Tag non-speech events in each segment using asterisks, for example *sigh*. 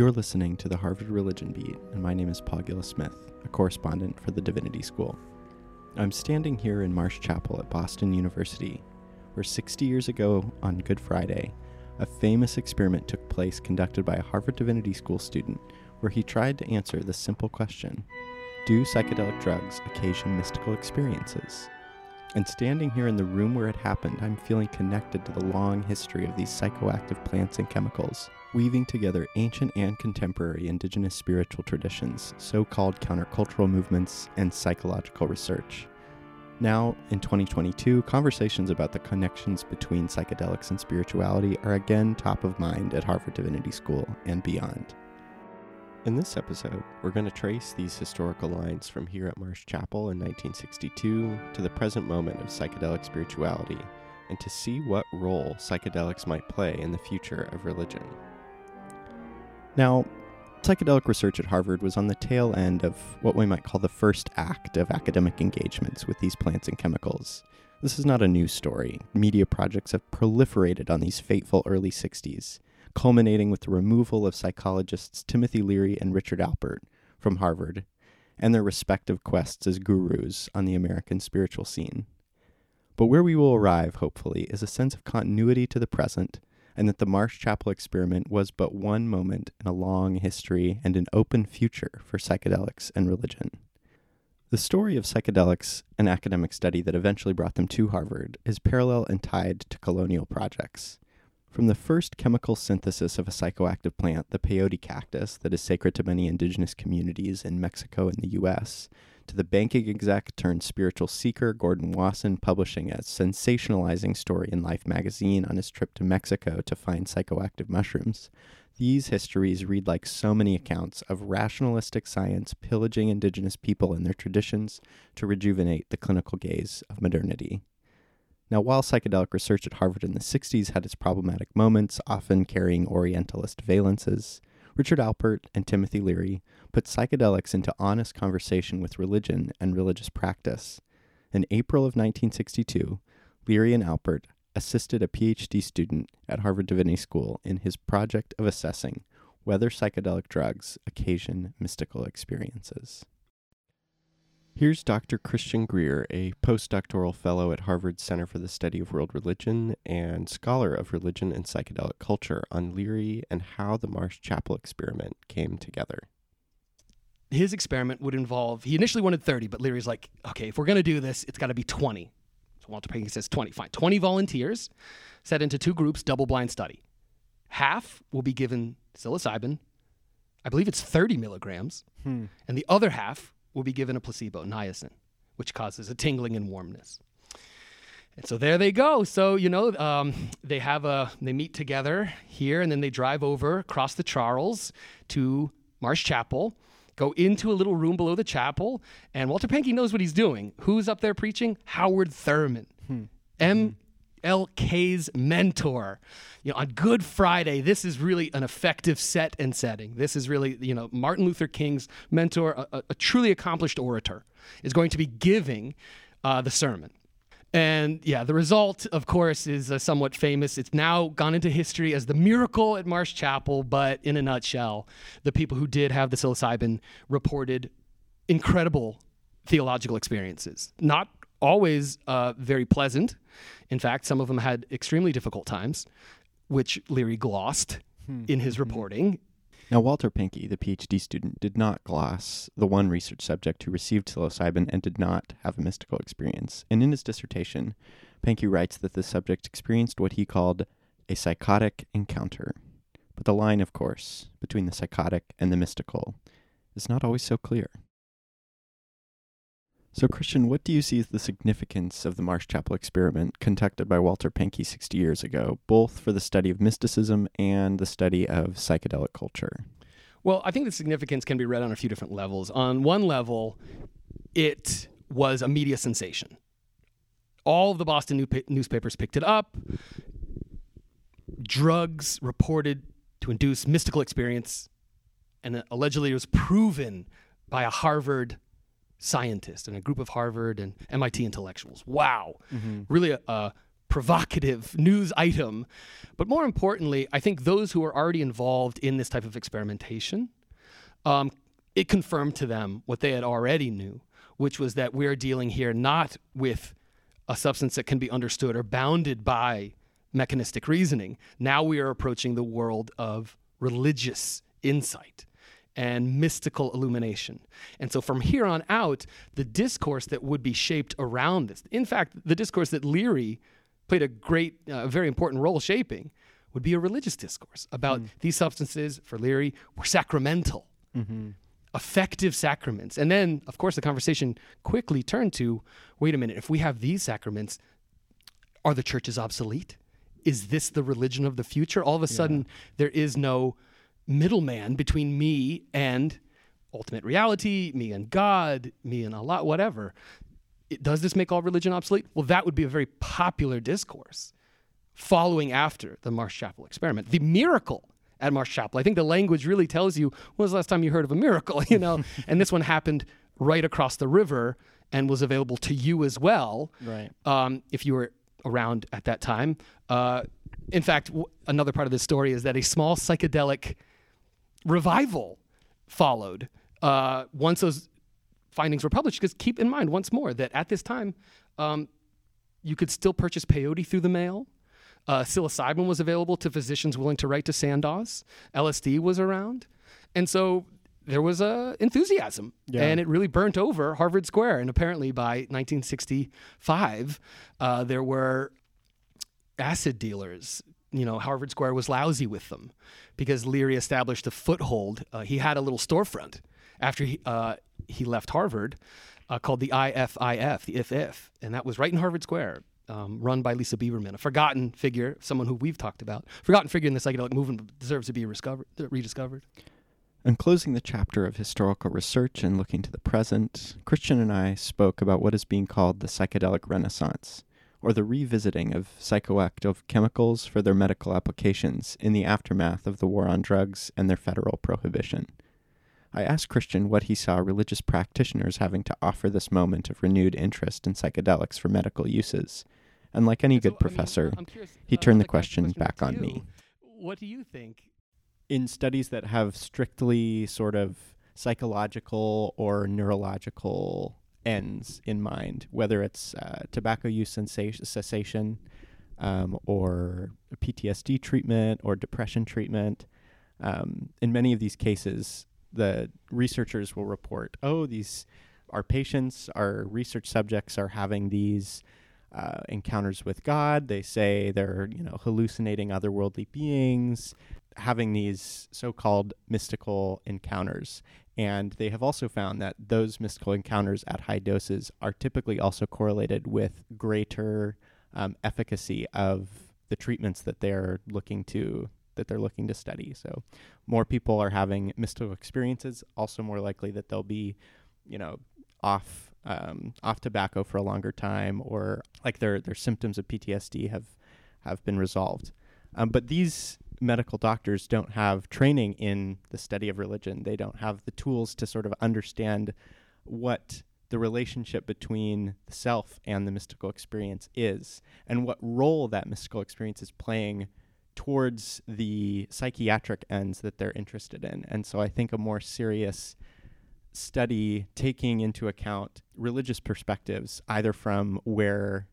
You're listening to the Harvard Religion Beat, and my name is Paul Gillis Smith, a correspondent for the Divinity School. I'm standing here in Marsh Chapel at Boston University, where 60 years ago on Good Friday, a famous experiment took place conducted by a Harvard Divinity School student where he tried to answer the simple question Do psychedelic drugs occasion mystical experiences? And standing here in the room where it happened, I'm feeling connected to the long history of these psychoactive plants and chemicals, weaving together ancient and contemporary indigenous spiritual traditions, so called countercultural movements, and psychological research. Now, in 2022, conversations about the connections between psychedelics and spirituality are again top of mind at Harvard Divinity School and beyond. In this episode, we're going to trace these historical lines from here at Marsh Chapel in 1962 to the present moment of psychedelic spirituality and to see what role psychedelics might play in the future of religion. Now, psychedelic research at Harvard was on the tail end of what we might call the first act of academic engagements with these plants and chemicals. This is not a new story. Media projects have proliferated on these fateful early 60s culminating with the removal of psychologists Timothy Leary and Richard Alpert from Harvard and their respective quests as gurus on the American spiritual scene. But where we will arrive, hopefully, is a sense of continuity to the present, and that the Marsh Chapel experiment was but one moment in a long history and an open future for psychedelics and religion. The story of psychedelics and academic study that eventually brought them to Harvard is parallel and tied to colonial projects. From the first chemical synthesis of a psychoactive plant, the peyote cactus, that is sacred to many indigenous communities in Mexico and the U.S., to the banking exec turned spiritual seeker Gordon Wasson publishing a sensationalizing story in Life magazine on his trip to Mexico to find psychoactive mushrooms. These histories read like so many accounts of rationalistic science pillaging indigenous people and their traditions to rejuvenate the clinical gaze of modernity. Now, while psychedelic research at Harvard in the 60s had its problematic moments, often carrying Orientalist valences, Richard Alpert and Timothy Leary put psychedelics into honest conversation with religion and religious practice. In April of 1962, Leary and Alpert assisted a PhD student at Harvard Divinity School in his project of assessing whether psychedelic drugs occasion mystical experiences. Here's Dr. Christian Greer, a postdoctoral fellow at Harvard Center for the Study of World Religion and scholar of religion and psychedelic culture, on Leary and how the Marsh Chapel experiment came together. His experiment would involve, he initially wanted 30, but Leary's like, okay, if we're going to do this, it's got to be 20. So Walter Pahnke says 20. Fine. 20 volunteers set into two groups, double blind study. Half will be given psilocybin, I believe it's 30 milligrams, hmm. and the other half will be given a placebo, niacin, which causes a tingling and warmness. And so there they go. So you know, um, they have a they meet together here, and then they drive over across the Charles to Marsh Chapel, go into a little room below the chapel, and Walter Pahnke knows what he's doing. Who's up there preaching? Howard Thurman, hmm. M. LK's mentor. You know, on Good Friday, this is really an effective set and setting. This is really, you know, Martin Luther King's mentor, a, a truly accomplished orator, is going to be giving uh, the sermon. And yeah, the result, of course, is uh, somewhat famous. It's now gone into history as the miracle at Marsh Chapel, but in a nutshell, the people who did have the psilocybin reported incredible theological experiences. Not always uh, very pleasant. In fact, some of them had extremely difficult times, which Leary glossed hmm. in his hmm. reporting. Now, Walter Pahnke, the PhD student, did not gloss the one research subject who received psilocybin and did not have a mystical experience. And in his dissertation, Pahnke writes that the subject experienced what he called a psychotic encounter. But the line, of course, between the psychotic and the mystical is not always so clear. So, Christian, what do you see as the significance of the Marsh Chapel experiment conducted by Walter Pahnke 60 years ago, both for the study of mysticism and the study of psychedelic culture? Well, I think the significance can be read on a few different levels. On one level, it was a media sensation. All of the Boston new newspapers picked it up. Drugs reported to induce mystical experience, and allegedly it was proven by a Harvard scientist and a group of Harvard and MIT intellectuals. Wow. Mm-hmm. Really a, a, provocative *laughs* news item. But more importantly, I think those who are already involved in this type of experimentation, um, it confirmed to them what they had already knew, which was that we're dealing here not with a substance that can be understood or bounded by mechanistic reasoning. Now we are approaching the world of religious insight and mystical illumination. And so from here on out, the discourse that would be shaped around this, in fact, the discourse that Leary played a great, uh, very important role shaping, would be a religious discourse about mm. these substances, for Leary, were sacramental. Mm-hmm. Effective sacraments. And then, of course, the conversation quickly turned to wait a minute, if we have these sacraments, are the churches obsolete? Is this the religion of the future? All of a sudden, yeah. there is no middleman between me and ultimate reality, me and God, me and Allah, whatever. It, does this make all religion obsolete? Well, that would be a very popular discourse following after the Marsh Chapel experiment. The miracle at Marsh Chapel. I think the language really tells you when was the last time you heard of a miracle, *laughs* you know? *laughs* and this one happened right across the river and was available to you as well. Right. Um, if you were around at that time. Uh, in fact, w- another part of this story is that a small psychedelic revival followed uh, once those findings were published. Because keep in mind, once more, that at this time, um, you could still purchase peyote through the mail. Uh, psilocybin was available to physicians willing to write to Sandoz. LSD was around. And so there was a enthusiasm yeah. and it really burnt over Harvard Square. And apparently by 1965, uh, there were acid dealers you know, Harvard Square was lousy with them because Leary established a foothold. Uh, he had a little storefront after he, uh, he left Harvard uh, called the IFIF, the If If, and that was right in Harvard Square. Um, run by Lisa Bieberman, a forgotten figure, someone who we've talked about, forgotten figure in the psychedelic movement deserves to be rediscovered. In closing the chapter of historical research and looking to the present, Christian and I spoke about what is being called the psychedelic renaissance or the revisiting of psychoactive chemicals for their medical applications in the aftermath of the war on drugs and their federal prohibition. I asked Christian what he saw religious practitioners having to offer this moment of renewed interest in psychedelics for medical uses. And like any good professor, I mean, curious, he uh, turned the question, question back on me. What do you think? In studies that have strictly sort of psychological or neurological ends in mind, whether it's uh, tobacco use cessation um, or PTSD treatment or depression treatment. Um, in many of these cases, the researchers will report, oh, these our patients, our research subjects are having these uh, encounters with God. They say they're you know hallucinating otherworldly beings, having these so-called mystical encounters. And they have also found that those mystical encounters at high doses are typically also correlated with greater um, efficacy of the treatments that they're looking to that they're looking to study. So, more people are having mystical experiences. Also, more likely that they'll be, you know, off um, off tobacco for a longer time, or like their their symptoms of PTSD have have been resolved. Um, but these medical doctors don't have training in the study of religion. They don't have the tools to sort of understand what the relationship between the self and the mystical experience is and what role that mystical experience is playing towards the psychiatric ends that they're interested in. And so I think a more serious study taking into account religious perspectives, either from where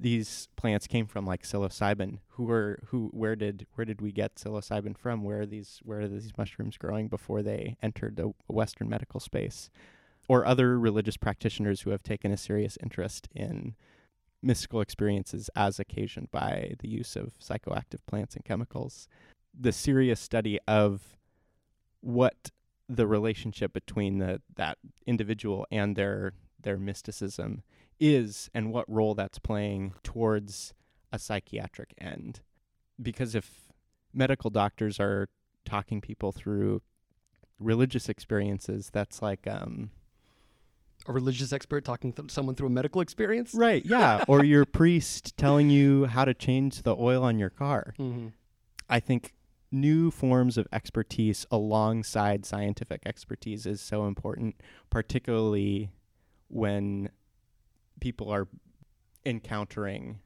these plants came from, like psilocybin. Who were who? Where did where did we get psilocybin from? Where are these where are these mushrooms growing before they entered the Western medical space? Or other religious practitioners who have taken a serious interest in mystical experiences as occasioned by the use of psychoactive plants and chemicals. The serious study of what the relationship between the that individual and their their mysticism is and what role that's playing towards a psychiatric end. Because if medical doctors are talking people through religious experiences, that's like um, a religious expert talking to someone through a medical experience, right? Yeah, *laughs* or your priest telling you how to change the oil on your car. Mm-hmm. I think new forms of expertise alongside scientific expertise is so important, particularly when people are encountering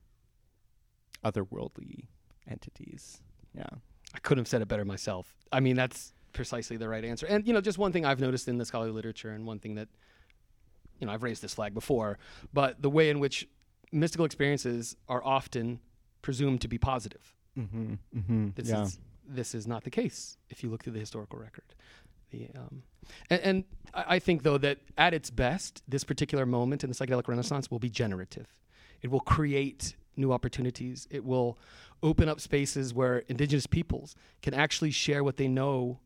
otherworldly entities. Yeah. I couldn't have said it better myself. I mean, that's precisely the right answer. And you know, just one thing I've noticed in the scholarly literature, and one thing that you know I've raised this flag before, but the way in which mystical experiences are often presumed to be positive. Mm-hmm. Mm-hmm. This yeah. is this is not the case if you look through the historical record. The, um, and, and I think though that at its best, this particular moment in the psychedelic renaissance will be generative. It will create new opportunities. It will open up spaces where indigenous peoples can actually share what they know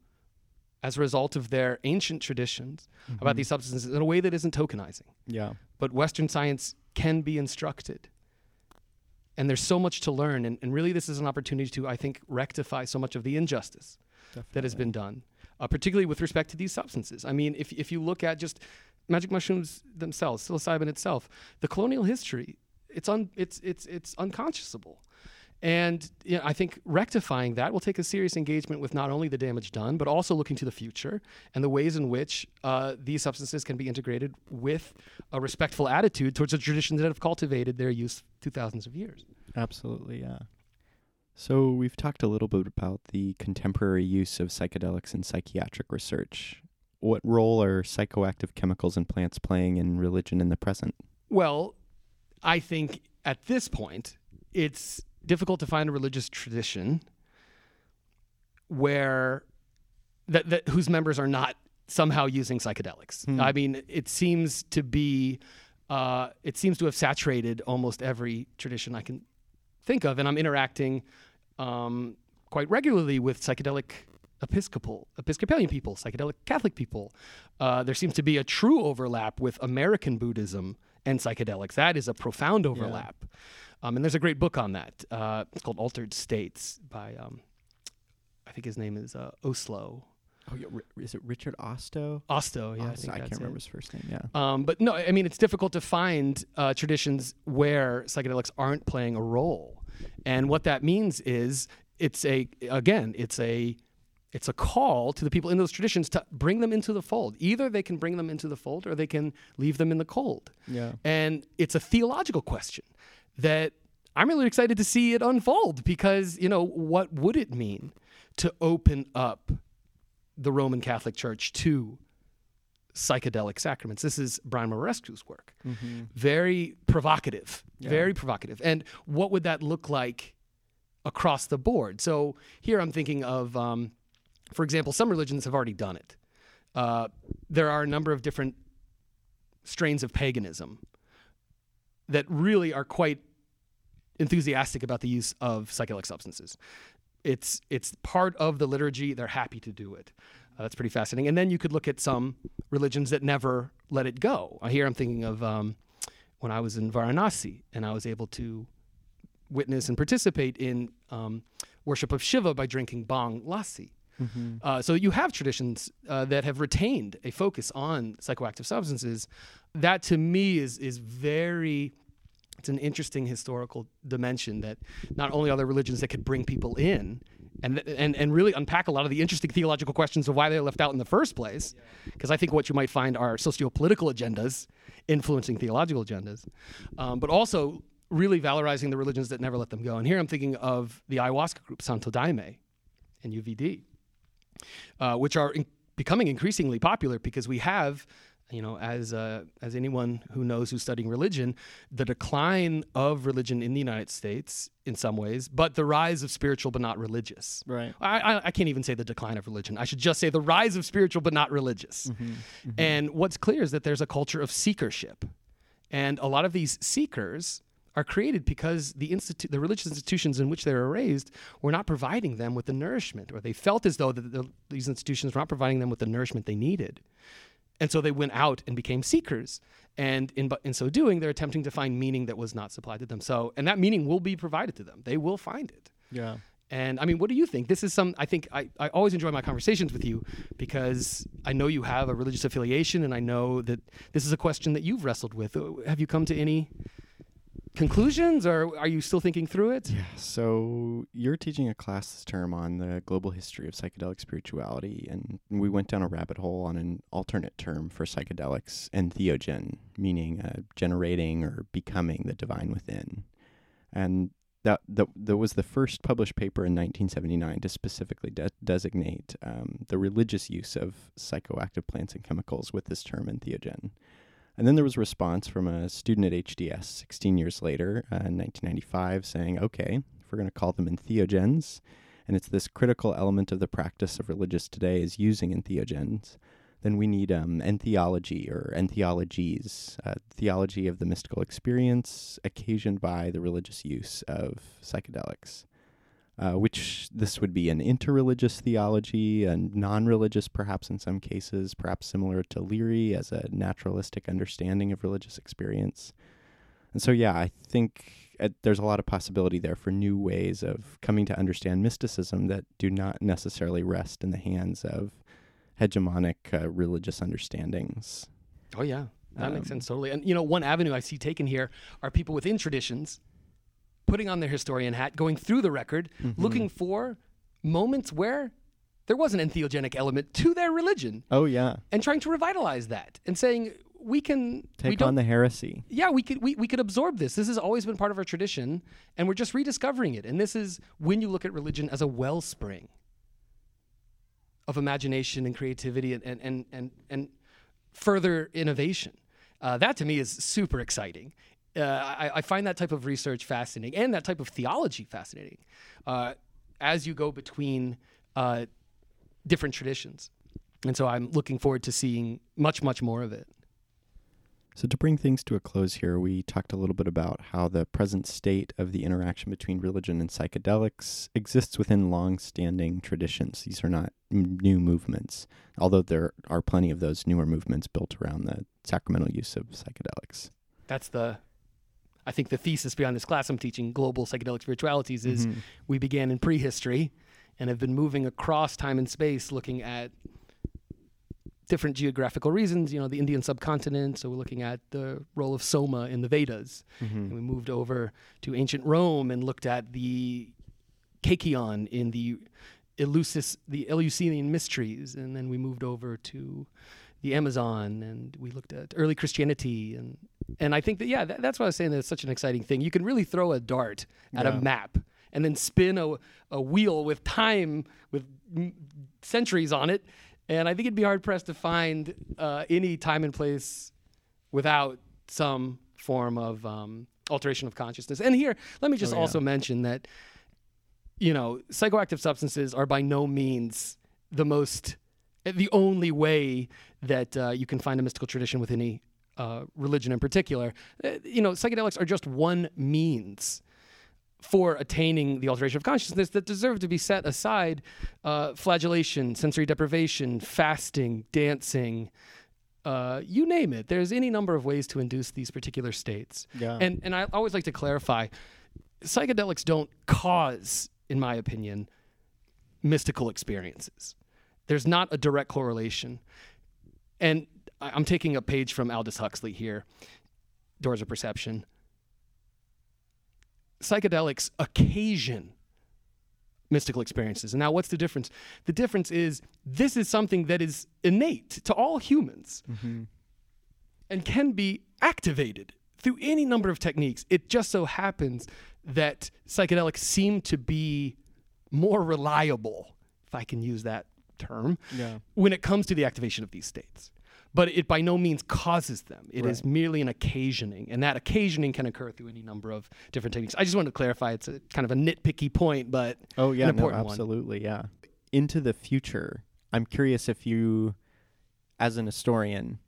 as a result of their ancient traditions about mm-hmm. these substances in a way that isn't tokenizing. Yeah. But Western science can be instructed. And there's so much to learn. And, and really, this is an opportunity to, I think, rectify so much of the injustice that has been done, uh, particularly with respect to these substances. I mean, if, if you look at just magic mushrooms themselves, psilocybin itself, the colonial history, it's, un, it's, it's, it's unconscionable. And you know, I think rectifying that will take a serious engagement with not only the damage done, but also looking to the future and the ways in which uh, these substances can be integrated with a respectful attitude towards the traditions that have cultivated their use through thousands of years. Absolutely, yeah. So we've talked a little bit about the contemporary use of psychedelics in psychiatric research. What role are psychoactive chemicals and plants playing in religion in the present? Well, I think at this point, it's difficult to find a religious tradition where that, that whose members are not somehow using psychedelics. Hmm. I mean, it seems to be uh, it seems to have saturated almost every tradition I can think of, and I'm interacting um, quite regularly with psychedelic Episcopal Episcopalian people, psychedelic Catholic people. Uh, there seems to be a true overlap with American Buddhism and psychedelics. That is a profound overlap. Um, and there's a great book on that. Uh, it's called Altered States by, um, I think his name is uh, Osto. Oh, yeah, is it Richard Osto? Osto, yeah. I, think I can't it. remember his first name. Yeah. Um, but no, I mean, it's difficult to find uh, traditions where psychedelics aren't playing a role. And what that means is it's a, again, it's a, it's a call to the people in those traditions to bring them into the fold. Either they can bring them into the fold or they can leave them in the cold. Yeah. And it's a theological question that I'm really excited to see it unfold because, you know, what would it mean to open up the Roman Catholic Church to psychedelic sacraments? This is Brian Muraresku's work. Mm-hmm. Very provocative, Yeah. very provocative. And what would that look like across the board? So here I'm thinking of, um, for example, some religions have already done it. Uh, there are a number of different strains of paganism that really are quite enthusiastic about the use of psychedelic substances. It's it's part of the liturgy. They're happy to do it. Uh, that's pretty fascinating. And then you could look at some religions that never let it go. Uh, here I'm thinking of um, when I was in Varanasi and I was able to witness and participate in um, worship of Shiva by drinking bhang lassi. Mm-hmm. Uh, so you have traditions uh, that have retained a focus on psychoactive substances. That to me is is very it's an interesting historical dimension that not only are there religions that could bring people in and and and really unpack a lot of the interesting theological questions of why they're left out in the first place because I think what you might find are socio-political agendas influencing theological agendas um, but also really valorizing the religions that never let them go. And here I'm thinking of the ayahuasca group Santo Daime and UDV uh, which are in- becoming increasingly popular because we have, you know, as uh, as anyone who knows who's studying religion, the decline of religion in the United States in some ways, but the rise of spiritual but not religious. Right. I, I, I can't even say the decline of religion. I should just say the rise of spiritual but not religious. And what's clear is that there's a culture of seekership, and a lot of these seekers are created because the institu- the religious institutions in which they were raised were not providing them with the nourishment, or they felt as though that the, these institutions were not providing them with the nourishment they needed, and so they went out and became seekers. And in, in so doing, they're attempting to find meaning that was not supplied to them. So, and that meaning will be provided to them. They will find it. Yeah. And I mean, what do you think? This is some, I think I, I always enjoy my conversations with you because I know you have a religious affiliation and I know that this is a question that you've wrestled with. Uh, Have you come to any conclusions or are you still thinking through it? Yeah. So you're teaching a class this term on the global history of psychedelic spirituality, and we went down a rabbit hole on an alternate term for psychedelics, entheogen, meaning uh, generating or becoming the divine within. And that, that that was the first published paper in 1979 to specifically de- designate um, the religious use of psychoactive plants and chemicals with this term entheogen. And then there was a response from a student at HDS 16 years later uh, in 1995 saying, okay, if we're going to call them entheogens, and it's this critical element of the practice of religious today is using entheogens, then we need um, entheology or entheologies, uh, theology of the mystical experience occasioned by the religious use of psychedelics. Uh, which this would be an interreligious theology, and non-religious, perhaps in some cases, perhaps similar to Leary as a naturalistic understanding of religious experience. And so, yeah, I think uh, there's a lot of possibility there for new ways of coming to understand mysticism that do not necessarily rest in the hands of hegemonic uh, religious understandings. Oh yeah, that Um, makes sense totally. And you know, one avenue I see taken here are people within traditions putting on their historian hat, going through the record, Mm-hmm. looking for moments where there was an entheogenic element to their religion, Oh yeah, and trying to revitalize that, and saying we can take don't on the heresy. yeah, we could we, we could absorb this. This has always been part of our tradition, and we're just rediscovering it. And this is when you look at religion as a wellspring of imagination and creativity and and and and, and further innovation. Uh, that to me is super exciting. Uh, I, I find that type of research fascinating and that type of theology fascinating uh, as you go between uh, different traditions. And so I'm looking forward to seeing much, much more of it. So, to bring things to a close here, we talked a little bit about how the present state of the interaction between religion and psychedelics exists within long standing traditions. These are not m- new movements, although there are plenty of those newer movements built around the sacramental use of psychedelics. that's the I think the thesis behind this class I'm teaching global psychedelic spiritualities is Mhm. we began in prehistory and have been moving across time and space looking at different geographical reasons, you know, the Indian subcontinent, so we're looking at the role of soma in the Vedas. And we moved over to ancient Rome and looked at the kykeon in the Eleusis, the Eleusinian mysteries, and then we moved over to the Amazon and we looked at early Christianity and and I think that yeah, that, that's why I was saying that it's such an exciting thing. You can really throw a dart at Yeah. a map and then spin a, a wheel with time with m- centuries on it, and I think it'd be hard pressed to find uh, any time and place without some form of um, alteration of consciousness. And here, let me just Oh, yeah. also mention that you know psychoactive substances are by no means the most the only way that uh, you can find a mystical tradition with any uh, religion in particular. Uh, you know, psychedelics are just one means for attaining the alteration of consciousness that deserve to be set aside. Uh, flagellation, sensory deprivation, fasting, dancing. Uh, you name it. There's any number of ways to induce these particular states. Yeah. And and I always like to clarify, psychedelics don't cause, in my opinion, mystical experiences. There's not a direct correlation. And I'm taking a page from Aldous Huxley here, Doors of Perception. Psychedelics occasion mystical experiences. And now, what's the difference? The difference is this is something that is innate to all humans Mm-hmm. and can be activated through any number of techniques. It just so happens that psychedelics seem to be more reliable, if I can use that term, Yeah. when it comes to the activation of these states. But it by no means causes them. It is Right. merely an occasioning, and that occasioning can occur through any number of different techniques. I just wanted to clarify it's a kind of a nitpicky point, but Oh yeah, no, important one. absolutely, yeah. Into the future, I'm curious if you, as an historian,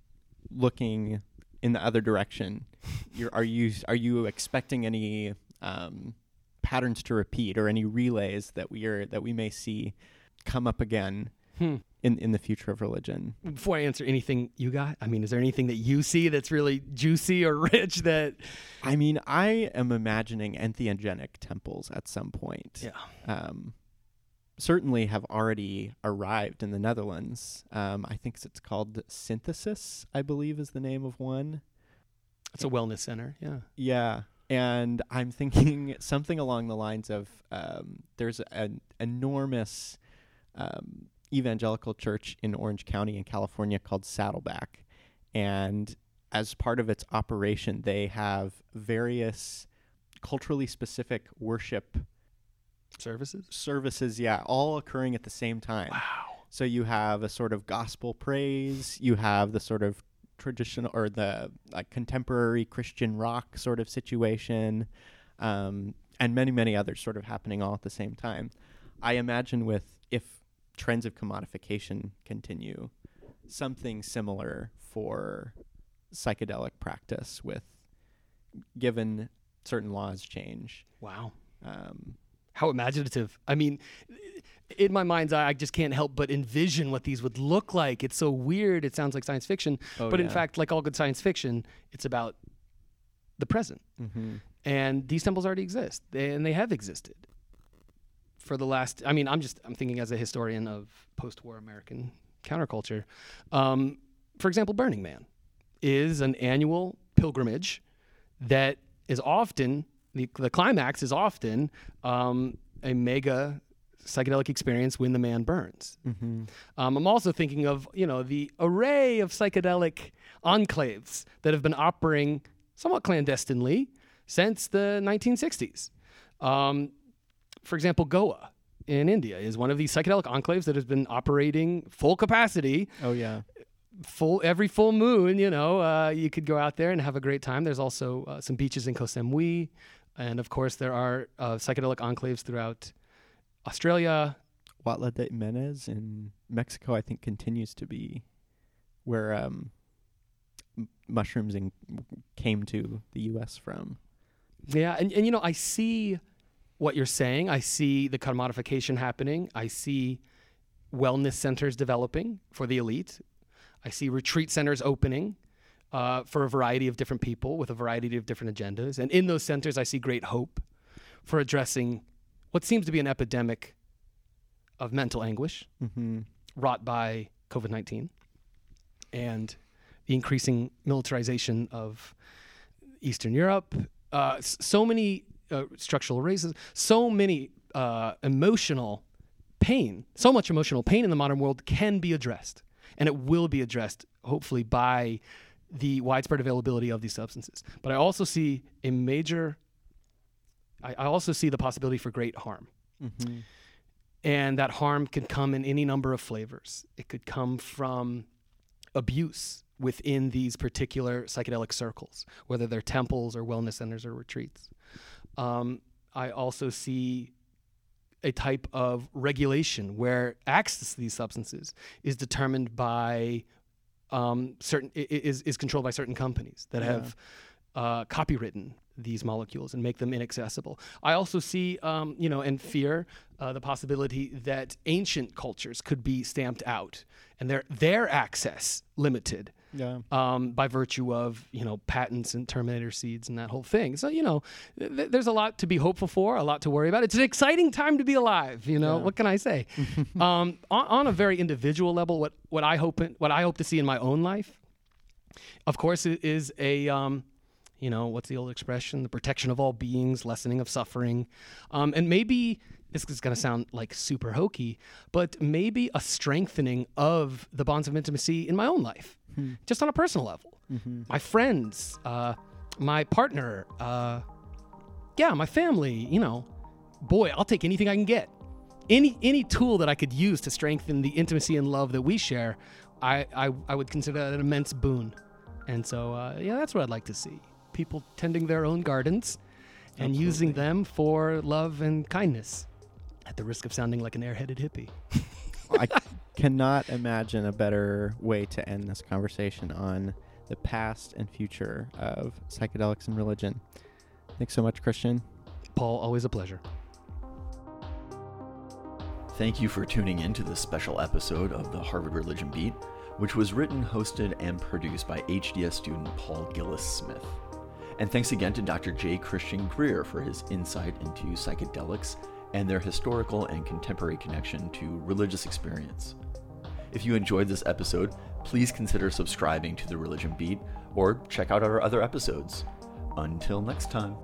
looking in the other direction, you're, are you are you expecting any um, patterns to repeat or any relays that we are that we may see come up again Hmm. in in the future of religion? before I answer anything you got, I mean, is there anything that you see that's really juicy or *laughs* rich that I mean, I am imagining entheogenic temples at some point. Yeah. um, certainly have already arrived in the Netherlands. Um, I think it's called Synthesis, I believe, is the name of one. it's a wellness center? Yeah. Yeah. And I'm *laughs* thinking something along the lines of um, there's an enormous um, evangelical church in Orange County in California called Saddleback. And as part of its operation, they have various culturally specific worship Services. services, yeah, all occurring at the same time. Wow. So you have a sort of gospel praise, you have the sort of traditional or the like contemporary Christian rock sort of situation, um, and many many others sort of happening all at the same time. I imagine with if trends of commodification continue, something similar for psychedelic practice with given certain laws change. Wow. Um, How imaginative. I mean, in my mind's eye, I just can't help but envision what these would look like. It's so weird. It sounds like science fiction. Oh, but in fact, like all good science fiction, it's about the present. hmm And these temples already exist, and they have existed for the last. I mean, I'm just I'm thinking as a historian of post-war American counterculture. Um, for example, Burning Man is an annual pilgrimage that is often the, the climax is often um, a mega psychedelic experience when the man burns. hmm Um, I'm also thinking of you know the array of psychedelic enclaves that have been operating somewhat clandestinely since the 1960s. Um, for example, Goa in India is one of these psychedelic enclaves that has been operating full capacity, Oh yeah. full every full moon. You know, uh, you could go out there and have a great time. There's also uh, some beaches in Koh Samui, and of course there are uh, psychedelic enclaves throughout Australia, Huautla de Jimenez in Mexico, I think, continues to be where um, m- mushrooms in, came to the U.S. from. Yeah, and, and you know, I see what you're saying. I see the commodification happening. I see wellness centers developing for the elite. I see retreat centers opening uh, for a variety of different people with a variety of different agendas. And in those centers, I see great hope for addressing what seems to be an epidemic of mental anguish Mm-hmm. wrought by COVID 19 and the increasing militarization of Eastern Europe. Uh, so many uh, structural races, so many uh, emotional pain, so much emotional pain in the modern world can be addressed. And it will be addressed, hopefully, by the widespread availability of these substances. But I also see a major, I, I also see the possibility for great harm Mm-hmm. and that harm could come in any number of flavors. It could come from abuse within these particular psychedelic circles, whether they're temples or wellness centers or retreats. Um, I also see a type of regulation where access to these substances is determined by um, certain is is controlled by certain companies that Yeah. have uh, copywritten these molecules and make them inaccessible. I also see, um, you know, and fear uh, the possibility that ancient cultures could be stamped out and their their access limited Yeah. um, by virtue of you know patents and terminator seeds and that whole thing. So you know, th- th- there's a lot to be hopeful for, a lot to worry about. It's an exciting time to be alive. You know, Yeah. what can I say? *laughs* um, on, on a very individual level, what what I hope what I hope to see in my own life, of course, is a um, you know what's the old expression? The protection of all beings, lessening of suffering, um, and maybe. This is going to sound like super hokey, but maybe a strengthening of the bonds of intimacy in my own life, just on a personal level Mm-hmm. my friends, uh, my partner, uh, yeah, my family. You know, boy, I'll take anything I can get. Any any tool that I could use to strengthen the intimacy and love that we share, I I, I would consider that an immense boon. And so, uh, yeah, that's what I'd like to see: people tending their own gardens and using them for love and kindness, at the risk of sounding like an airheaded hippie. *laughs* I cannot imagine a better way to end this conversation on the past and future of psychedelics and religion. Thanks so much, Christian. Paul, always a pleasure. Thank you for tuning in to this special episode of the Harvard Religion Beat, which was written, hosted, and produced by HDS student Paul Gillis Smith. And thanks again to Dr. J. Christian Greer for his insight into psychedelics and their historical and contemporary connection to religious experience. If you enjoyed this episode, please consider subscribing to the Religion Beat or check out our other episodes. Until next time.